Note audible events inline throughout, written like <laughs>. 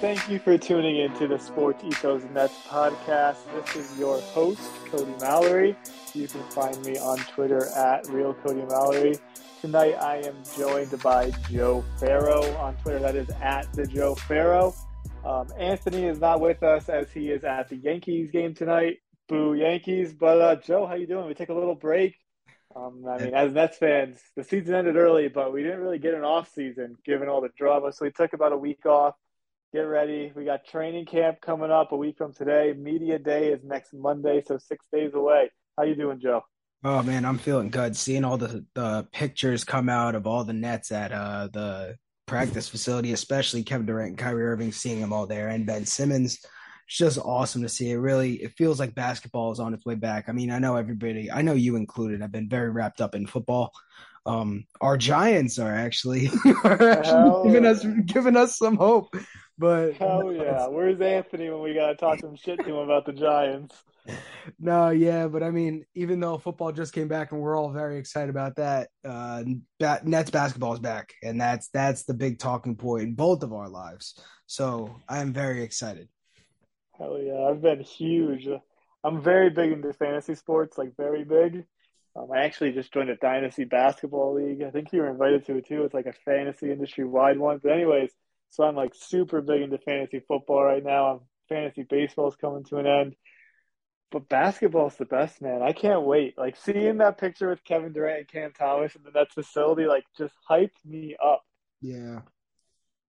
Thank you for tuning into the Sports Ethos Nets podcast. This is your host, Cody Mallory. You can find me on Twitter at Real Cody Mallory. Tonight I am joined by Joe Farrow on Twitter. That is at the Joe Farrow. Um, Anthony is not with us as he is at the Yankees game tonight. Boo Yankees! But uh, Joe, how you doing? We take a little break. Um, I mean, as Nets fans, the season ended early, but we didn't really get an off season given all the drama. So we took about a week off get ready. We got training camp coming up a week from today. Media day is next Monday, so six days away. How you doing, Joe? Oh man, I'm feeling good. Seeing all the the pictures come out of all the Nets at uh the practice facility, especially Kevin Durant and Kyrie Irving, seeing them all there, and Ben Simmons. It's just awesome to see. It really it feels like basketball is on its way back. I mean, I know everybody, I know you included, have been very wrapped up in football. Um, our Giants are actually, <laughs> are actually giving us giving us some hope. But <laughs> hell yeah, where's Anthony when we gotta talk some shit to him about the Giants? <laughs> No, yeah, but I mean, even though football just came back and we're all very excited about that, uh, Nets basketball is back, and that's that's the big talking point in both of our lives. So I am very excited. Hell yeah, I've been huge. I'm very big into fantasy sports, like very big. Um, I actually just joined a dynasty basketball league. I think you were invited to it too. It's like a fantasy industry wide one. But anyways, so I'm like super big into fantasy football right now. Fantasy baseball is coming to an end. But basketball's the best, man. I can't wait. Like seeing that picture with Kevin Durant and Cam Thomas in the Nets facility, like just hyped me up. Yeah.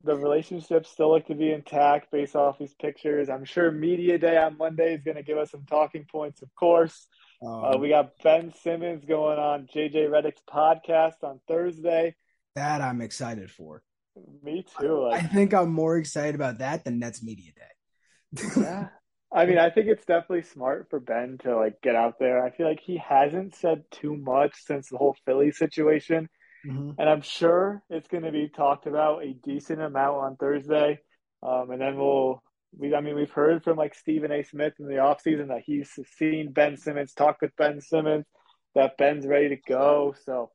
The relationships still look to be intact based off these pictures. I'm sure media day on Monday is going to give us some talking points, of course. Um, uh, we got Ben Simmons going on JJ Redick's podcast on Thursday. That I'm excited for. Me too. Like, I think I'm more excited about that than Nets media day. yeah. I mean, I think it's definitely smart for Ben to like get out there. I feel like he hasn't said too much since the whole Philly situation. Mm-hmm. And I'm sure it's going to be talked about a decent amount on Thursday. Um, and then we'll, we, I mean, we've heard from like Stephen A. Smith in the offseason that he's seen Ben Simmons, talk with Ben Simmons, that Ben's ready to go. So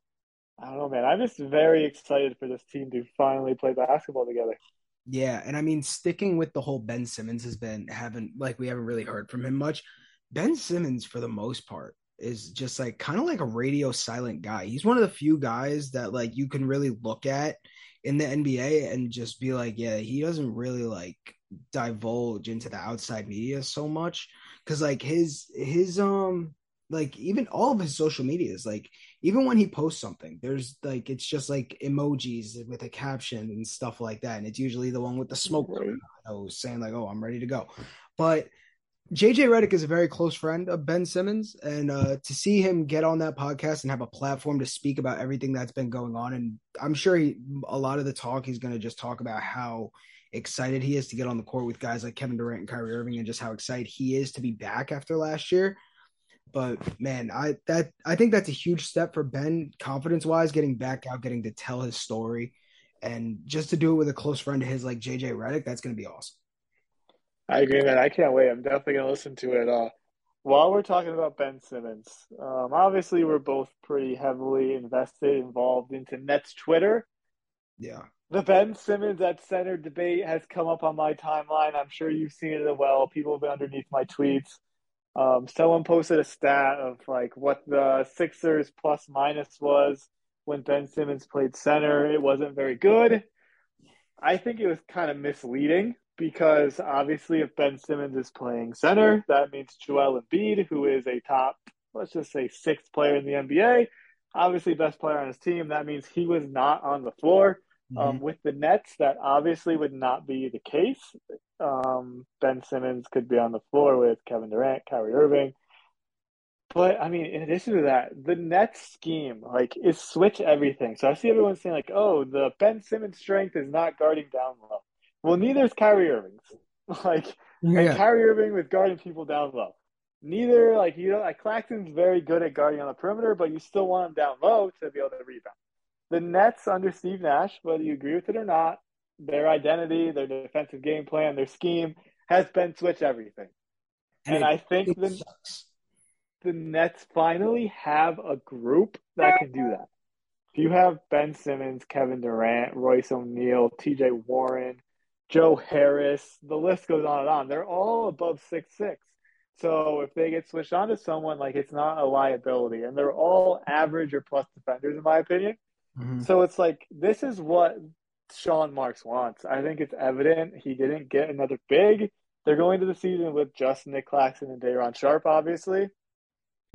I don't know, man. I'm just very excited for this team to finally play basketball together. Yeah, and I mean, sticking with the whole Ben Simmons has been haven't like we haven't really heard from him much. Ben Simmons, for the most part, is just like kind of like a radio silent guy. He's one of the few guys that like you can really look at in the NBA and just be like, yeah, he doesn't really like divulge into the outside media so much because like his his um like even all of his social media is like even when he posts something there's like it's just like emojis with a caption and stuff like that and it's usually the one with the smoke right. saying like oh i'm ready to go but JJ Redick is a very close friend of Ben Simmons, and uh, to see him get on that podcast and have a platform to speak about everything that's been going on, and I'm sure he, a lot of the talk he's going to just talk about how excited he is to get on the court with guys like Kevin Durant and Kyrie Irving, and just how excited he is to be back after last year. But man, I that I think that's a huge step for Ben confidence wise, getting back out, getting to tell his story, and just to do it with a close friend of his like JJ Redick, that's going to be awesome. I agree, man. I can't wait. I'm definitely going to listen to it. Uh, while we're talking about Ben Simmons, um, obviously we're both pretty heavily invested, involved into Nets Twitter. Yeah. The Ben Simmons at center debate has come up on my timeline. I'm sure you've seen it as well. People have been underneath my tweets. Um, someone posted a stat of like what the Sixers plus minus was when Ben Simmons played center. It wasn't very good. I think it was kind of misleading because obviously, if Ben Simmons is playing center, that means Joel Embiid, who is a top, let's just say, sixth player in the NBA, obviously best player on his team. That means he was not on the floor. Mm-hmm. Um, with the Nets, that obviously would not be the case. Um, ben Simmons could be on the floor with Kevin Durant, Kyrie Irving. But I mean, in addition to that, the Nets scheme like is switch everything. So I see everyone saying like, "Oh, the Ben Simmons strength is not guarding down low." Well, neither is Kyrie Irving's. <laughs> Like, yeah. and Kyrie Irving was guarding people down low. Neither like you know, like Claxton's very good at guarding on the perimeter, but you still want him down low to be able to rebound. The Nets under Steve Nash, whether you agree with it or not, their identity, their defensive game plan, their scheme has been switch everything. And, and I think the sucks the Nets finally have a group that can do that. If you have Ben Simmons, Kevin Durant, Royce O'Neale, TJ Warren, Joe Harris, the list goes on and on. They're all above six six. So if they get switched on to someone, like it's not a liability. And they're all average or plus defenders, in my opinion. Mm-hmm. So it's like this is what Sean Marks wants. I think it's evident he didn't get another big. They're going to the season with just Nick Claxton and Day'Ron Sharpe, obviously.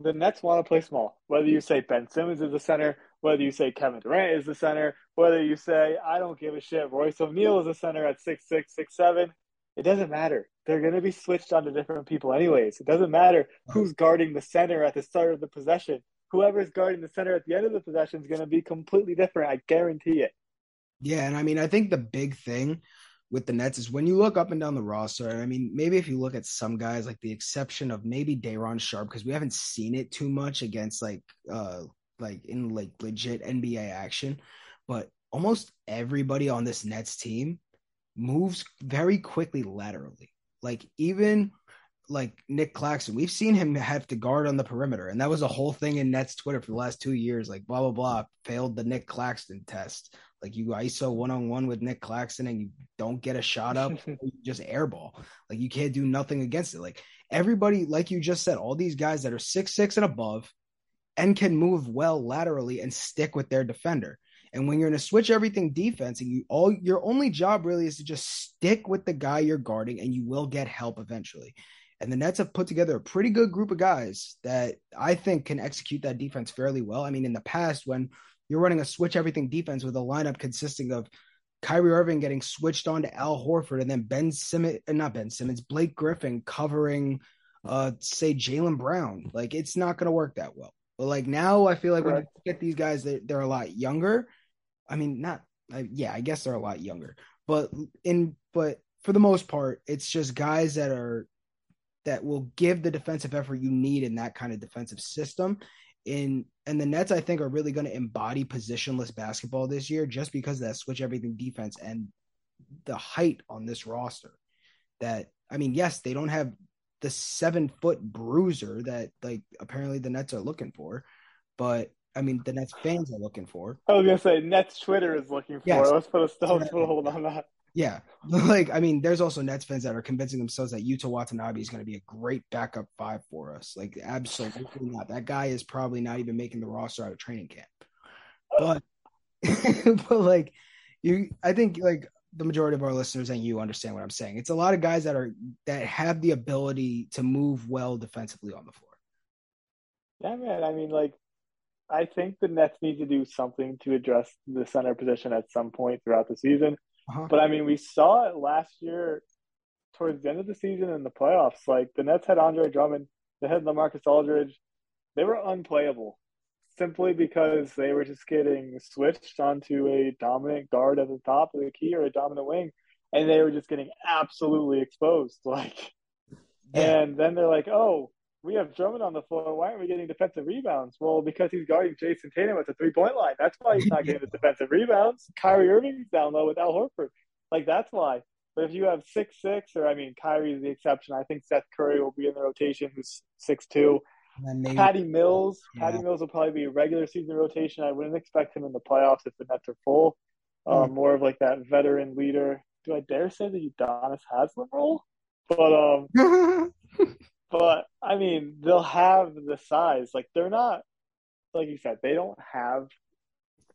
The Nets want to play small. Whether you say Ben Simmons is the center, whether you say Kevin Durant is the center, whether you say I don't give a shit, Royce O'Neale is the center at six six six seven, it doesn't matter. They're going to be switched on to different people anyways. It doesn't matter who's guarding the center at the start of the possession. Whoever's guarding the center at the end of the possession is going to be completely different. I guarantee it. Yeah, and I mean, I think the big thing with the Nets is when you look up and down the roster. I mean, maybe if you look at some guys, like the exception of maybe Day'Ron Sharpe, because we haven't seen it too much against like uh like in like legit NBA action, but almost everybody on this Nets team moves very quickly laterally. Like even like Nick Claxton, we've seen him have to guard on the perimeter, and that was a whole thing in Nets Twitter for the last two years. Like blah blah blah, failed the Nick Claxton test. Like you ISO one on one with Nick Claxton and you don't get a shot up, <laughs> you just airball. Like you can't do nothing against it. Like everybody, like you just said, all these guys that are six six and above and can move well laterally and stick with their defender. And when you're in a switch everything defense and you all your only job really is to just stick with the guy you're guarding and you will get help eventually. And the Nets have put together a pretty good group of guys that I think can execute that defense fairly well. I mean, in the past, when you're running a switch everything defense with a lineup consisting of Kyrie Irving getting switched on to Al Horford and then Ben Simmons, uh, not Ben Simmons, Blake Griffin covering, uh, say Jaylen Brown. Like it's not going to work that well. But like now, I feel like when you get these guys, they're, they're a lot younger. I mean, not, yeah, I guess they're a lot younger. But in, but for the most part, it's just guys that are that will give the defensive effort you need in that kind of defensive system in and the Nets I think are really going to embody positionless basketball this year just because that switch everything defense and the height on this roster. That I mean, yes, they don't have the seven foot bruiser that like apparently the Nets are looking for, but I mean the Nets fans are looking for. I was gonna say Nets Twitter is looking for. Yes. Let's put a, let's put a hold on that. Yeah, <laughs> like I mean, there's also Nets fans that are convincing themselves that Yuta Watanabe is going to be a great backup five for us. Like, absolutely not. That guy is probably not even making the roster out of training camp. But, <laughs> but like, you, I think like the majority of our listeners and you understand what I'm saying. It's a lot of guys that are that have the ability to move well defensively on the floor. Yeah, man. I mean, like, I think the Nets need to do something to address the center position at some point throughout the season. Uh-huh. But I mean, we saw it last year towards the end of the season in the playoffs. Like the Nets had Andre Drummond, they had LaMarcus Aldridge. They were unplayable simply because they were just getting switched onto a dominant guard at the top of the key or a dominant wing, and they were just getting absolutely exposed. <laughs> Like, yeah. and then they're like, "Oh, we have Drummond on the floor. Why aren't we getting defensive rebounds? Well, because he's guarding Jayson Tatum at the three point line. That's why he's not getting the <laughs> defensive rebounds. Kyrie Irving's down low with Al Horford. Like that's why. But if you have six six, or I mean, Kyrie is the exception. I think Seth Curry will be in the rotation, who's six two. Maybe, Patty Mills, yeah. Patty Mills will probably be a regular season rotation. I wouldn't expect him in the playoffs if the Nets are full. Mm. more of like that veteran leader. Do I dare say the Udonis Haslem role? But um, <laughs> But I mean, they'll have the size. Like they're not, like you said, they don't have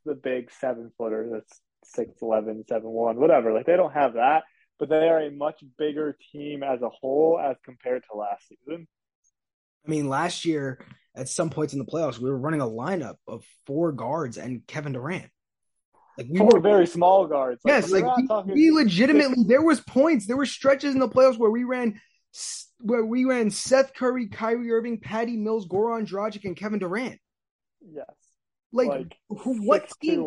the big seven footer that's six eleven, seven one, whatever. Like they don't have that, but they are a much bigger team as a whole as compared to last season. I mean, last year at some points in the playoffs, we were running a lineup of four guards and Kevin Durant. Like we four were very small guards. Like, yes, like we, we legitimately there was points, there were stretches in the playoffs where we ran where we ran Seth Curry, Kyrie Irving, Patty Mills, Goran Dragic, and Kevin Durant. Yes. Like, like who, what team?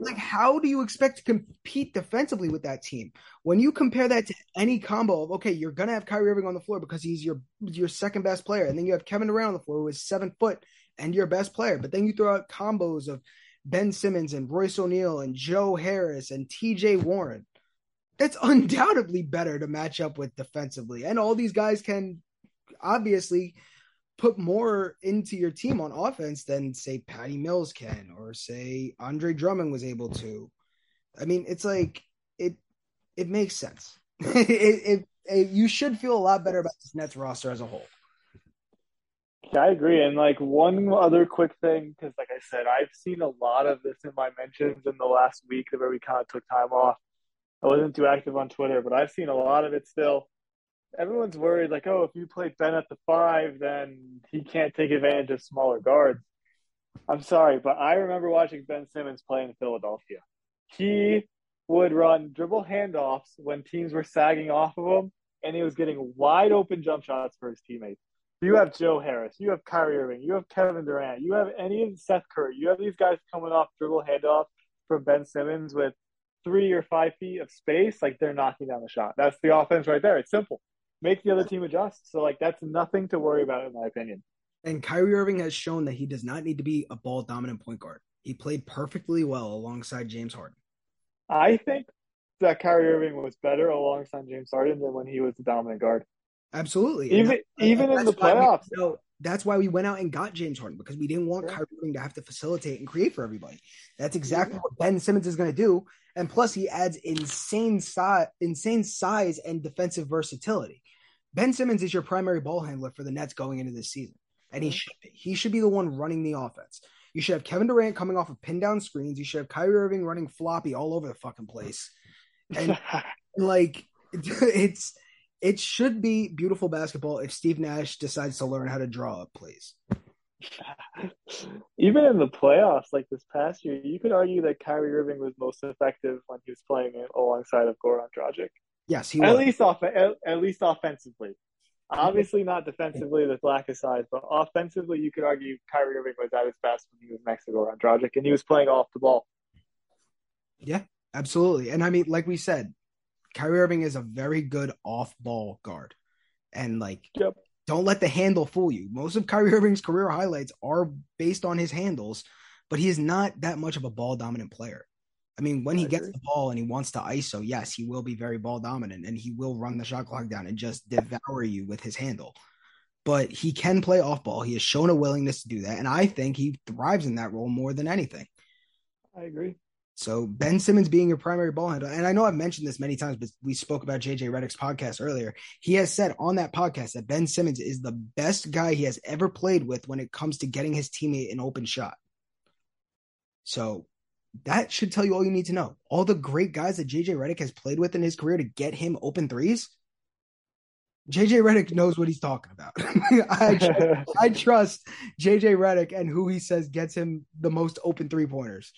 Like, how do you expect to compete defensively with that team when you compare that to any combo of okay, you're gonna have Kyrie Irving on the floor because he's your your second best player, and then you have Kevin Durant on the floor who is seven foot and your best player, but then you throw out combos of Ben Simmons and Royce O'Neale and Joe Harris and T.J. Warren. That's undoubtedly better to match up with defensively, and all these guys can obviously put more into your team on offense than say Patty Mills can or say Andre Drummond was able to. I mean, it's like it it makes sense. <laughs> it, it, it, you should feel a lot better about this Nets roster as a whole. I agree. And like one other quick thing, because like I said, I've seen a lot of this in my mentions in the last week where we kind of took time off. I wasn't too active on Twitter, but I've seen a lot of it still everyone's worried like, oh, if you play Ben at the five, then he can't take advantage of smaller guards. I'm sorry, but I remember watching Ben Simmons play in Philadelphia. He would run dribble handoffs when teams were sagging off of him, and he was getting wide open jump shots for his teammates. You have Joe Harris, you have Kyrie Irving, you have Kevin Durant, you have any of Seth Curry, you have these guys coming off dribble handoffs from Ben Simmons with three or five feet of space, like they're knocking down the shot. That's the offense right there. It's simple make the other team adjust. So like that's nothing to worry about in my opinion. And Kyrie Irving has shown that he does not need to be a ball dominant point guard. He played perfectly well alongside James Harden. I think that Kyrie Irving was better alongside James Harden than when he was the dominant guard. Absolutely. Even even in the playoffs. We, you know, that's why we went out and got James Harden because we didn't want sure. Kyrie Irving to have to facilitate and create for everybody. That's exactly yeah. what Ben Simmons is going to do. And plus, he adds insane size, insane size and defensive versatility. Ben Simmons is your primary ball handler for the Nets going into this season, and he should be. He should be the one running the offense. You should have Kevin Durant coming off of pin down screens. You should have Kyrie Irving running floppy all over the fucking place, and <laughs> like <laughs> it's it should be beautiful basketball if Steve Nash decides to learn how to draw up plays. <laughs> Even in the playoffs, like this past year, you could argue that Kyrie Irving was most effective when he was playing alongside of Goran Dragic. Yes, he at was. least off at, at least offensively. Obviously not defensively with lack of size, but offensively you could argue Kyrie Irving was at his best when he was next to Goran Dragic and he was playing off the ball. Yeah, absolutely. And I mean, like we said, Kyrie Irving is a very good off ball guard. And like yep. don't let the handle fool you. Most of Kyrie Irving's career highlights are based on his handles, but he is not that much of a ball dominant player. I mean, when he gets the ball and he wants to ISO, yes, he will be very ball dominant and he will run the shot clock down and just devour you with his handle. But he can play off ball. He has shown a willingness to do that. And I think he thrives in that role more than anything. I agree. So Ben Simmons being your primary ball handler, and I know I've mentioned this many times, but we spoke about JJ Redick's podcast earlier. He has said on that podcast that Ben Simmons is the best guy he has ever played with when it comes to getting his teammate an open shot. So that should tell you all you need to know. All the great guys that JJ Redick has played with in his career to get him open threes. JJ Redick knows what he's talking about. <laughs> I, <laughs> I trust JJ Redick and who he says gets him the most open three pointers.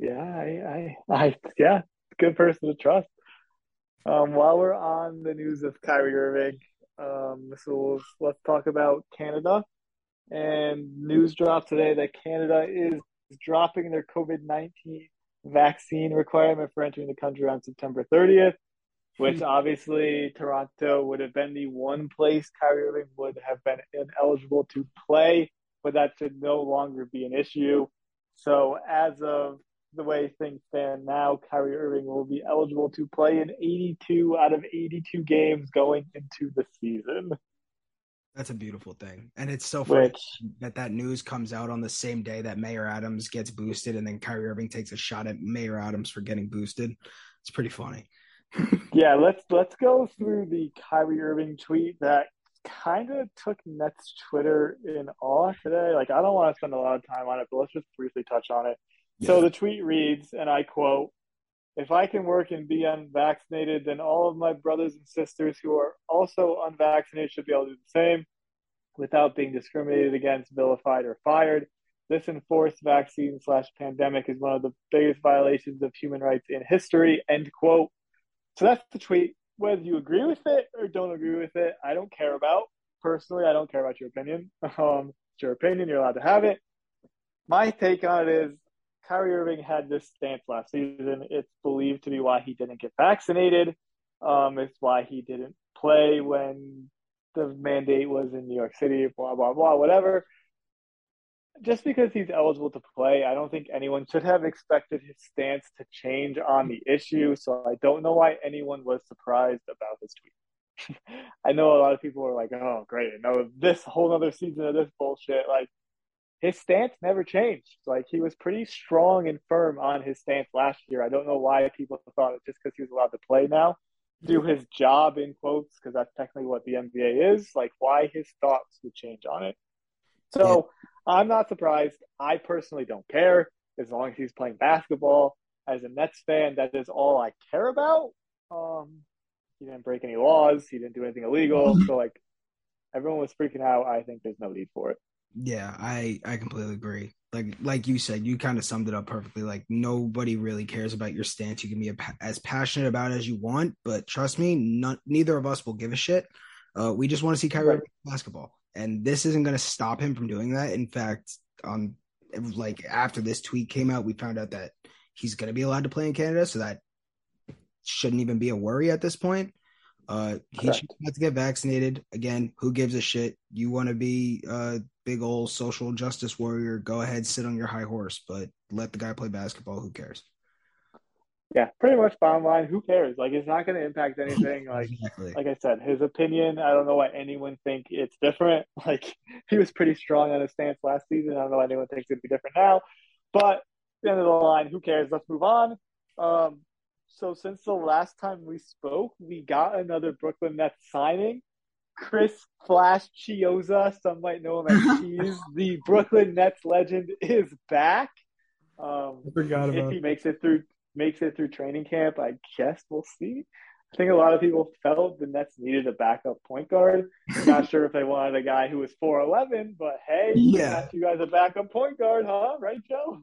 Yeah, I, I, I, yeah, good person to trust. Um, while we're on the news of Kyrie Irving, um, so let's talk about Canada. And news dropped today that Canada is dropping their COVID 19 vaccine requirement for entering the country on September 30th, which <laughs> obviously Toronto would have been the one place Kyrie Irving would have been ineligible to play, but that should no longer be an issue. So, as of the way things stand now, Kyrie Irving will be eligible to play in 82 out of 82 games going into the season. That's a beautiful thing, and it's so funny Which, that that news comes out on the same day that Mayor Adams gets boosted, and then Kyrie Irving takes a shot at Mayor Adams for getting boosted. It's pretty funny. <laughs> yeah, let's let's go through the Kyrie Irving tweet that kind of took Nets Twitter in awe today. Like, I don't want to spend a lot of time on it, but let's just briefly touch on it. Yeah. So the tweet reads, and I quote, if I can work and be unvaccinated, then all of my brothers and sisters who are also unvaccinated should be able to do the same without being discriminated against, vilified, or fired. This enforced vaccine slash pandemic is one of the biggest violations of human rights in history. End quote. So that's the tweet. Whether you agree with it or don't agree with it, I don't care about. Personally, I don't care about your opinion. <laughs> Um, it's your opinion. You're allowed to have it. My take on it is Kyrie Irving had this stance last season. It's believed to be why he didn't get vaccinated. Um, it's why he didn't play when the mandate was in New York City, blah, blah, blah, whatever. Just because he's eligible to play, I don't think anyone should have expected his stance to change on the issue. So I don't know why anyone was surprised about this tweet. <laughs> I know a lot of people are like, oh, great. No, this whole other season of this bullshit. Like, his stance never changed. Like he was pretty strong and firm on his stance last year. I don't know why people thought it just because he was allowed to play now, do his job in quotes, because that's technically what the NBA is. Like why his thoughts would change on it. So yeah. I'm not surprised. I personally don't care as long as he's playing basketball. As a Nets fan, that is all I care about. Um, he didn't break any laws. He didn't do anything illegal. So like everyone was freaking out. I think there's no need for it. Yeah, I I completely agree. Like like you said, you kind of summed it up perfectly. Like nobody really cares about your stance. You can be a, as passionate about as you want, but trust me, not, neither of us will give a shit. Uh, we just want to see Kyrie right. basketball, and this isn't going to stop him from doing that. In fact, on like after this tweet came out, we found out that he's going to be allowed to play in Canada, so that shouldn't even be a worry at this point. Uh, he Correct. should have to get vaccinated. Again, who gives a shit? You want to be a big old social justice warrior? Go ahead, sit on your high horse, but let the guy play basketball. Who cares? Yeah, pretty much. Bottom line, who cares? Like, it's not going to impact <laughs> anything. Like, exactly. like I said, his opinion. I don't know why anyone think it's different. <laughs> Like, he was pretty strong on his stance last season. I don't know why anyone thinks it'd be different now. But the end of the line, who cares? Let's move on. Um, so since the last time we spoke, we got another Brooklyn Nets signing. Chris Flash Chiozza, some might know him as <laughs> Cheese. the Brooklyn Nets legend is back. Um, I forgot about if he makes it through makes it through training camp. I guess we'll see. I think a lot of people felt the Nets needed a backup point guard. Not sure if they wanted a guy who was four eleven, but hey, yeah, you guys a backup point guard, huh? Right, Joe?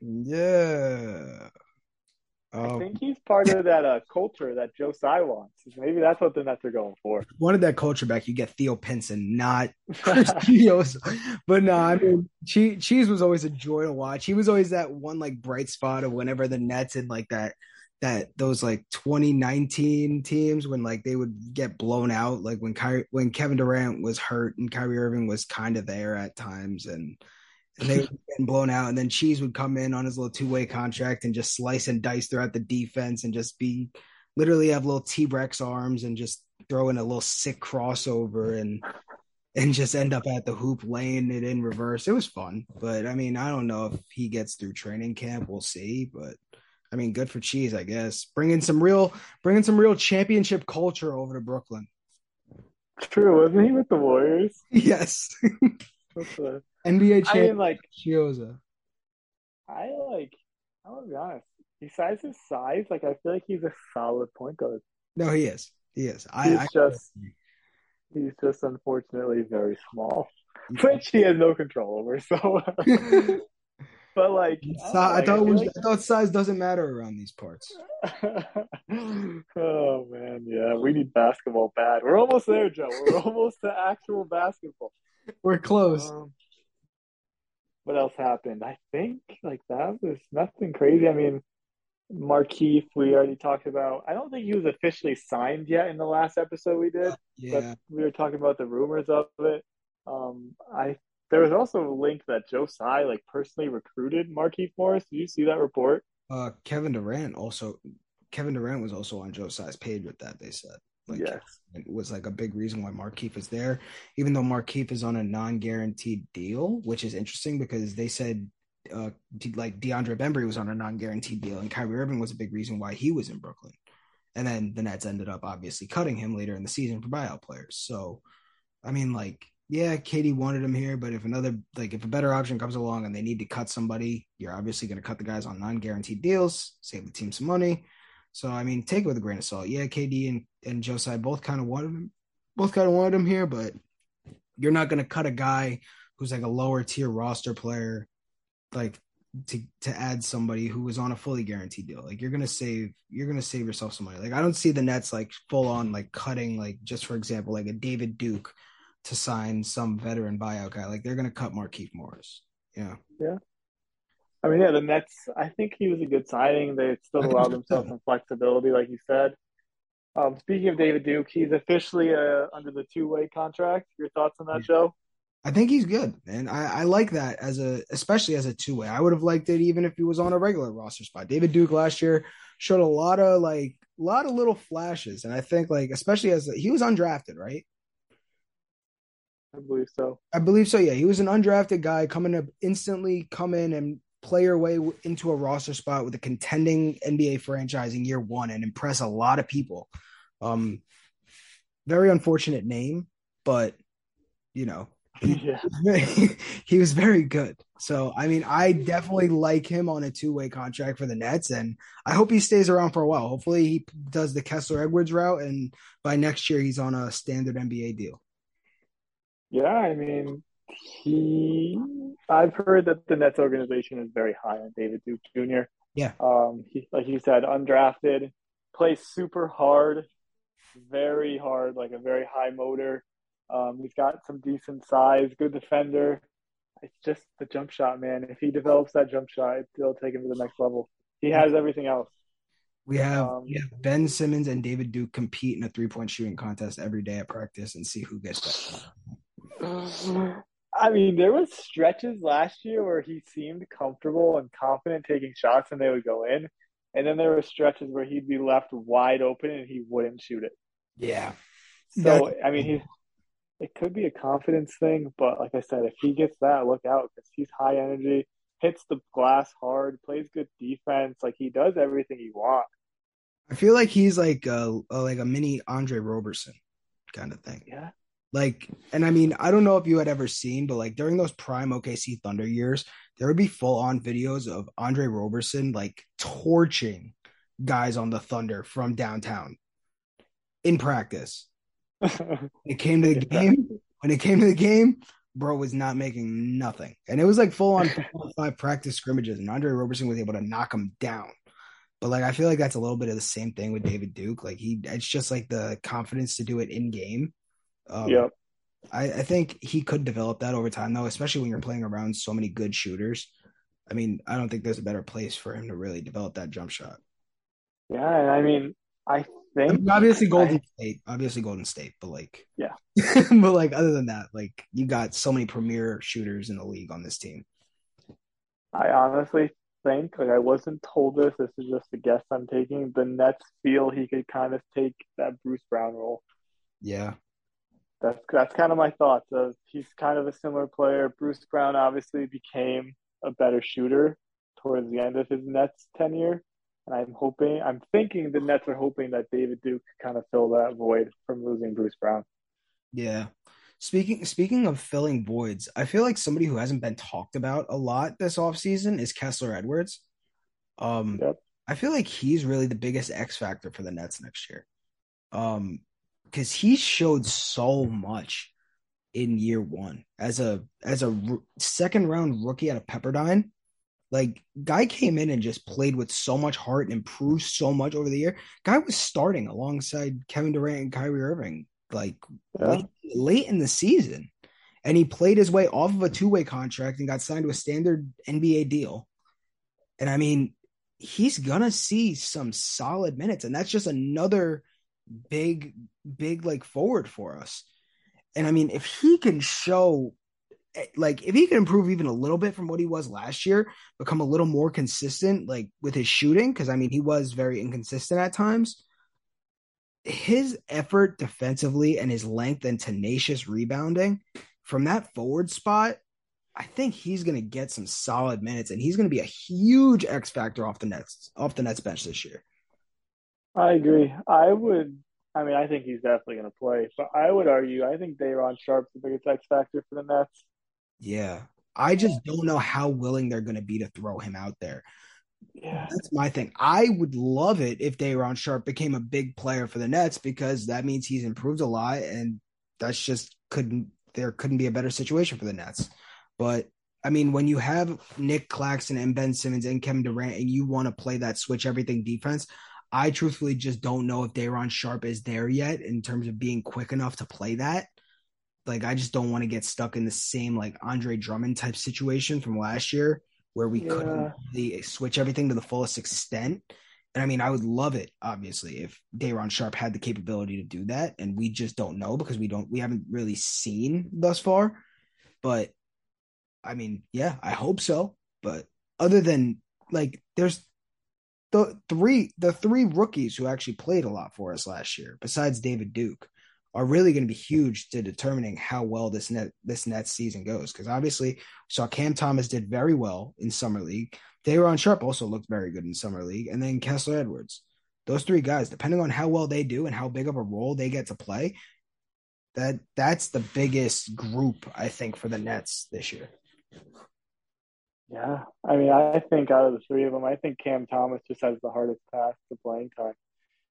Yeah. Um, I think he's part of that uh, culture that Joe Tsai wants. Maybe that's what the Nets are going for. Wanted that culture back, you get Theo Pinson, not <laughs> Chris But no, I mean, Cheese was always a joy to watch. He was always that one like bright spot of whenever the Nets had like that that those like 2019 teams when like they would get blown out, like when Kyrie, when Kevin Durant was hurt and Kyrie Irving was kind of there at times and and they were getting blown out. And then Cheese would come in on his little two way contract and just slice and dice throughout the defense and just be literally have little T Rex arms and just throw in a little sick crossover and and just end up at the hoop laying it in reverse. It was fun, but I mean, I don't know if he gets through training camp. We'll see, but I mean, good for Cheese, I guess. Bringing some real, bringing some real championship culture over to Brooklyn. True, wasn't he with the Warriors? <laughs> Yes. NBA champion I mean, like Chiozza. I like. I'm gonna be honest. Besides his size, like I feel like he's a solid point guard. No, he is. He is. I, he's I, just. he's just unfortunately very small, which he has no control over. So. <laughs> <laughs> but like, I, I thought I, was, like... I thought size doesn't matter around these parts. <laughs> oh man, yeah, we need basketball bad. We're almost there, Joe. We're almost to actual basketball. We're close. Um, what else happened? I think like that was nothing crazy. I mean, Markieff, we already talked about. I don't think he was officially signed yet in the last episode we did. Yeah. But we were talking about the rumors of it. Um, I there was also a link that Joe Tsai like personally recruited Markieff Morris. Did you see that report? Uh, Kevin Durant also. Kevin Durant was also on Joe Tsai's page with that. They said. Like yes. it was like a big reason why Markieff is there, even though Markieff is on a non-guaranteed deal, which is interesting because they said uh, like DeAndre Bembry was on a non-guaranteed deal, and Kyrie Irving was a big reason why he was in Brooklyn. And then the Nets ended up obviously cutting him later in the season for buyout players. So I mean, like, yeah, KD wanted him here, but if another like if a better option comes along and they need to cut somebody, you're obviously going to cut the guys on non-guaranteed deals, save the team some money. So I mean, take it with a grain of salt. Yeah, KD and and Tsai both kind of wanted him, both kind of wanted him here, but you're not going to cut a guy who's like a lower tier roster player, like to to add somebody who was on a fully guaranteed deal. Like you're gonna save you're gonna save yourself some money. Like I don't see the Nets like full on like cutting like just for example like a David Duke to sign some veteran buyout guy. Like they're gonna cut Markieff Morris. Yeah. Yeah. I mean, yeah, the Nets. I think he was a good signing. They still allowed <laughs> themselves some flexibility, like you said. Um, speaking of David Duke, he's officially uh, under the two-way contract. Your thoughts on that, Joe? I think he's good, and I, I like that as a, especially as a two-way. I would have liked it even if he was on a regular roster spot. David Duke last year showed a lot of like, a lot of little flashes, and I think like, especially as a, he was undrafted, right? I believe so. I believe so. Yeah, he was an undrafted guy coming up instantly come in and play your way into a roster spot with a contending NBA franchise in year one and impress a lot of people. Um, very unfortunate name, but you know, <laughs> yeah. <laughs> he was very good. So, I mean, I definitely like him on a two way contract for the Nets, and I hope he stays around for a while. Hopefully, he does the Kessler Edwards route, and by next year, he's on a standard NBA deal. Yeah, I mean, he. I've heard that the Nets organization is very high on David Duke Jr. Yeah. Um, he, like you said, undrafted, plays super hard, very hard, like a very high motor. Um, he's got some decent size, good defender. It's just the jump shot, man. If he develops that jump shot, it'll take him to the next level. He has everything else. We have, um, we have Ben Simmons and David Duke compete in a three point shooting contest every day at practice and see who gets better. <sighs> <sighs> I mean, there was stretches last year where he seemed comfortable and confident taking shots and they would go in. And then there were stretches where he'd be left wide open and he wouldn't shoot it. Yeah. So That's... I mean he's it could be a confidence thing, but like I said, if he gets that, look out because he's high energy, hits the glass hard, plays good defense. Like he does everything you want. I feel like he's like a, a like a mini Andre Roberson kind of thing. Yeah. Like, and I mean, I don't know if you had ever seen, but like during those prime OKC Thunder years, there would be full on videos of Andre Roberson like torching guys on the Thunder from downtown in practice. <laughs> it came to the game. When it came to the game, bro was not making nothing. And it was like full on <laughs> five practice scrimmages, and Andre Roberson was able to knock him down. But like I feel like that's a little bit of the same thing with David Duke. Like he it's just like the confidence to do it in game. Um, yep. I, I think he could develop that over time though, especially when you're playing around so many good shooters. I mean, I don't think there's a better place for him to really develop that jump shot. Yeah, I mean, I think I mean, obviously Golden I, State, obviously Golden State, but like yeah, <laughs> but like other than that, like you got so many premier shooters in the league on this team. I honestly think, like I wasn't told this. This is just a guess I'm taking. The Nets feel he could kind of take that Bruce Brown role. Yeah, that's that's kind of my thoughts. Of he's kind of a similar player. Bruce Brown obviously became a better shooter towards the end of his Nets tenure. And I'm hoping, I'm thinking the Nets are hoping that David Duke kind of fill that void from losing Bruce Brown. Yeah. Speaking speaking of filling voids, I feel like somebody who hasn't been talked about a lot this offseason is Kessler Edwards. Um yep. I feel like he's really the biggest X factor for the Nets next year. Um cuz he showed so much in year 1 as a as a second round rookie out of Pepperdine like guy came in and just played with so much heart and improved so much over the year. Guy was starting alongside Kevin Durant and Kyrie Irving like yeah. late, late in the season. And he played his way off of a two-way contract and got signed to a standard NBA deal. And I mean, he's gonna see some solid minutes, and that's just another big, big like forward for us. And I mean, if he can show Eh, like if he can improve even a little bit from what he was last year, become a little more consistent, like with his shooting, because I mean he was very inconsistent at times. His effort defensively and his length and tenacious rebounding from that forward spot, I think he's going to get some solid minutes, and he's going to be a huge X factor off the Nets off the Nets bench this year. I agree. I would I mean, I think he's definitely going to play, but I would argue I think Day'Ron Sharpe's the biggest X factor for the Nets. Yeah, I just don't know how willing they're going to be to throw him out there. Yeah, that's my thing. I would love it if Day'Ron Sharpe became a big player for the Nets because that means he's improved a lot, and that's just couldn't there couldn't be a better situation for the Nets. But I mean, when you have Nick Claxton and Ben Simmons and Kevin Durant, and you want to play that switch everything defense, I truthfully just don't know if Day'Ron Sharpe is there yet in terms of being quick enough to play that. Like, I just don't want to get stuck in the same like Andre Drummond type situation from last year where we yeah. couldn't really switch everything to the fullest extent. And I mean, I would love it, obviously, if Day'Ron Sharpe had the capability to do that, and we just don't know because we don't, we haven't really seen thus far. But I mean, yeah, I hope so. But other than like, there's the three, the three rookies who actually played a lot for us last year, besides David Duke, are really going to be huge to determining how well this net this net season goes. Because obviously, we saw Cam Thomas did very well in summer league. Day'Ron Sharpe also looked very good in summer league, and then Kessler Edwards. Those three guys, depending on how well they do and how big of a role they get to play, that that's the biggest group I think for the Nets this year. Yeah, I mean, I think out of the three of them, I think Cam Thomas just has the hardest path to playing time.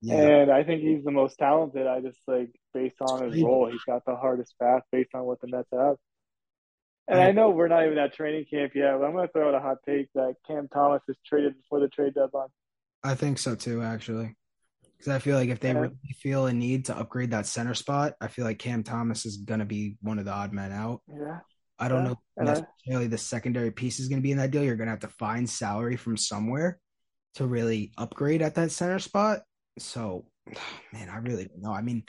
Yeah. And I think he's the most talented. I just like based on his role, he's got the hardest path based on what the Nets have. And I know we're not even at training camp yet, but I'm going to throw out a hot take that Cam Thomas is traded before the trade deadline. I think so too, actually. Because I feel like if they yeah. really feel a need to upgrade that center spot, I feel like Cam Thomas is going to be one of the odd men out. Yeah. I don't yeah. know necessarily I... the secondary piece is going to be in that deal. You're going to have to find salary from somewhere to really upgrade at that center spot. So, <sighs> man, I really don't know. I mean,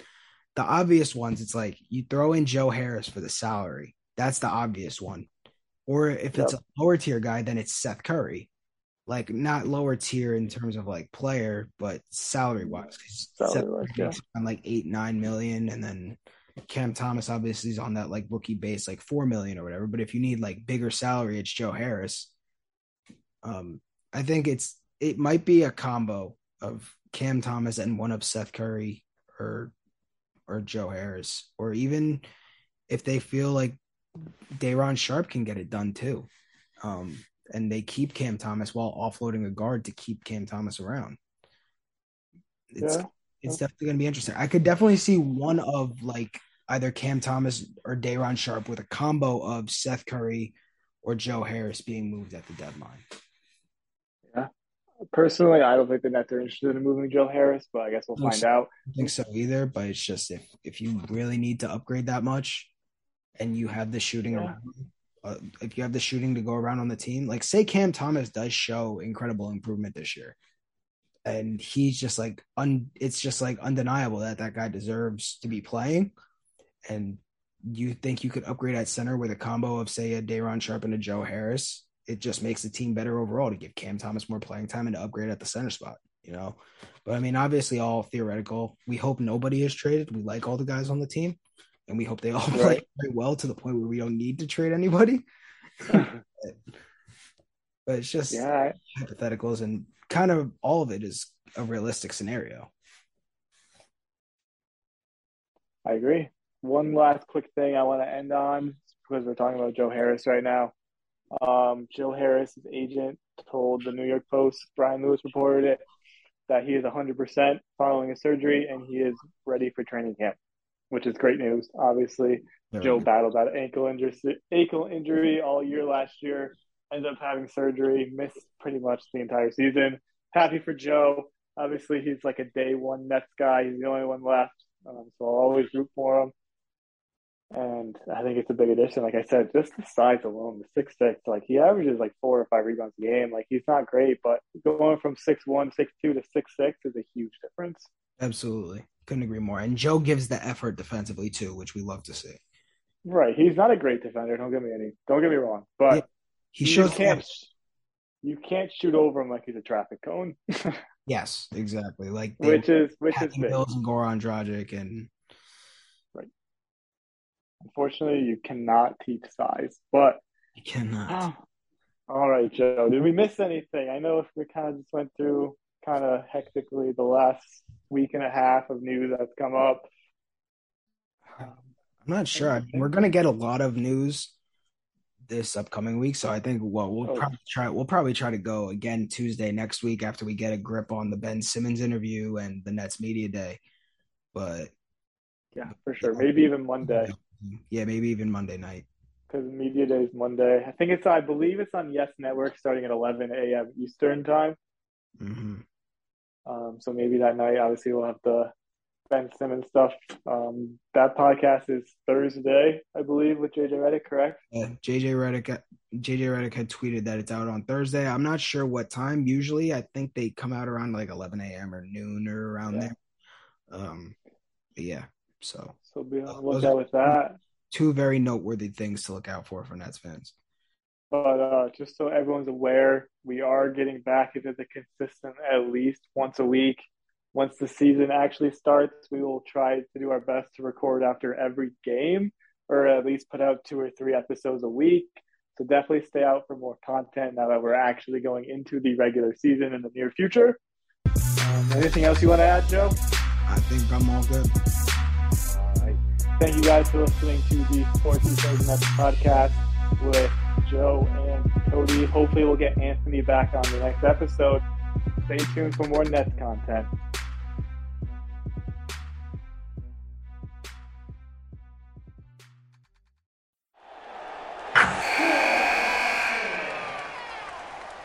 the obvious ones, it's like you throw in Joe Harris for the salary. That's the obvious one. Or if yep. it's a lower tier guy, then it's Seth Curry. Like not lower tier in terms of like player, but salary wise. Salary yeah. on like eight, nine million, and then Cam Thomas obviously is on that like rookie base, like four million or whatever. But if you need like bigger salary, it's Joe Harris. Um, I think it's it might be a combo of Cam Thomas and one of Seth Curry or or Joe Harris, or even if they feel like Day'Ron Sharpe can get it done too. Um, and they keep Cam Thomas while offloading a guard to keep Cam Thomas around. It's yeah. It's definitely gonna be interesting. I could definitely see one of like either Cam Thomas or Day'Ron Sharpe with a combo of Seth Curry or Joe Harris being moved at the deadline Yeah. personally, I don't think the Nets are interested in moving Joe Harris, but I guess we'll find out. I think so either, but it's just if if you really need to upgrade that much, and you have the shooting yeah. around, uh, if you have the shooting to go around on the team, like say Cam Thomas does show incredible improvement this year, and he's just like un, it's just like undeniable that that guy deserves to be playing, and you think you could upgrade at center with a combo of say a Day'Ron Sharpe and a Joe Harris it just makes the team better overall to give Cam Thomas more playing time and to upgrade at the center spot, you know. But I mean, obviously, all theoretical. We hope nobody is traded. We like all the guys on the team, and we hope they all <laughs> right. play very well to the point where we don't need to trade anybody. but, <laughs> but it's just yeah. hypotheticals, and kind of all of it is a realistic scenario. I agree. One last quick thing I want to end on because we're talking about Joe Harris right now. Um, Joe Harris's agent told the New York Post, Brian Lewis reported it, that he is 100% following his surgery and he is ready for training camp, which is great news. Obviously. Joe battled that ankle injury, ankle injury all year last year, ended up having surgery, missed pretty much the entire season. Happy for Joe. Obviously, he's like a day one Nets guy. He's the only one left, um, so I'll always root for him. And I think it's a big addition. Like I said, just the size alone, the six six, like he averages like four or five rebounds a game. Like he's not great, but going from six one, six two to six six is a huge difference. Absolutely. Couldn't agree more. And Joe gives the effort defensively too, which we love to see. Right. He's not a great defender, don't get me any don't get me wrong. But he shows can't you can't shoot over him like he's a traffic cone. <laughs> yes, exactly. Like which is which is. Bills and Goran Dragic and right. Unfortunately, you cannot teach size, but you cannot. <sighs> all right, Joe. Did we miss anything? I know if we kind of just went through kind of hectically the last week and a half of news that's come up. <sighs> I'm not sure. I mean, we're gonna get a lot of news this upcoming week, so I think well we'll Oh. probably try we'll probably try to go again Tuesday next week after we get a grip on the Ben Simmons interview and the Nets media day. But Yeah, for sure. Maybe even Monday yeah, maybe even Monday night. because media day is Monday. I think it's I believe it's on Yes Network starting at 11 a.m. Eastern time. hmm Um, so maybe that night, obviously, we'll have the Ben Simmons stuff. Um, that podcast is Thursday, I believe, with JJ Redick, correct? Yeah, JJ Redick JJ Redick had tweeted that it's out on Thursday. I'm not sure what time. Usually, I think they come out around like 11 a.m. or noon or around Yeah. there. Um, but yeah. So So be on the lookout with that. two very noteworthy things to look out for for Nets fans. But uh, just so everyone's aware, we are getting back into the consistent at least once a week. Once the season actually starts, we will try to do our best to record after every game or at least put out two or three episodes a week. So definitely stay out for more content now that we're actually going into the regular season in the near future. Um, anything else you want to add, Joe? I think I'm all good. All right. Thank you guys for listening to the Sports Nets podcast with Joe and Cody. Hopefully, we'll get Anthony back on the next episode. Stay tuned for more Nets content.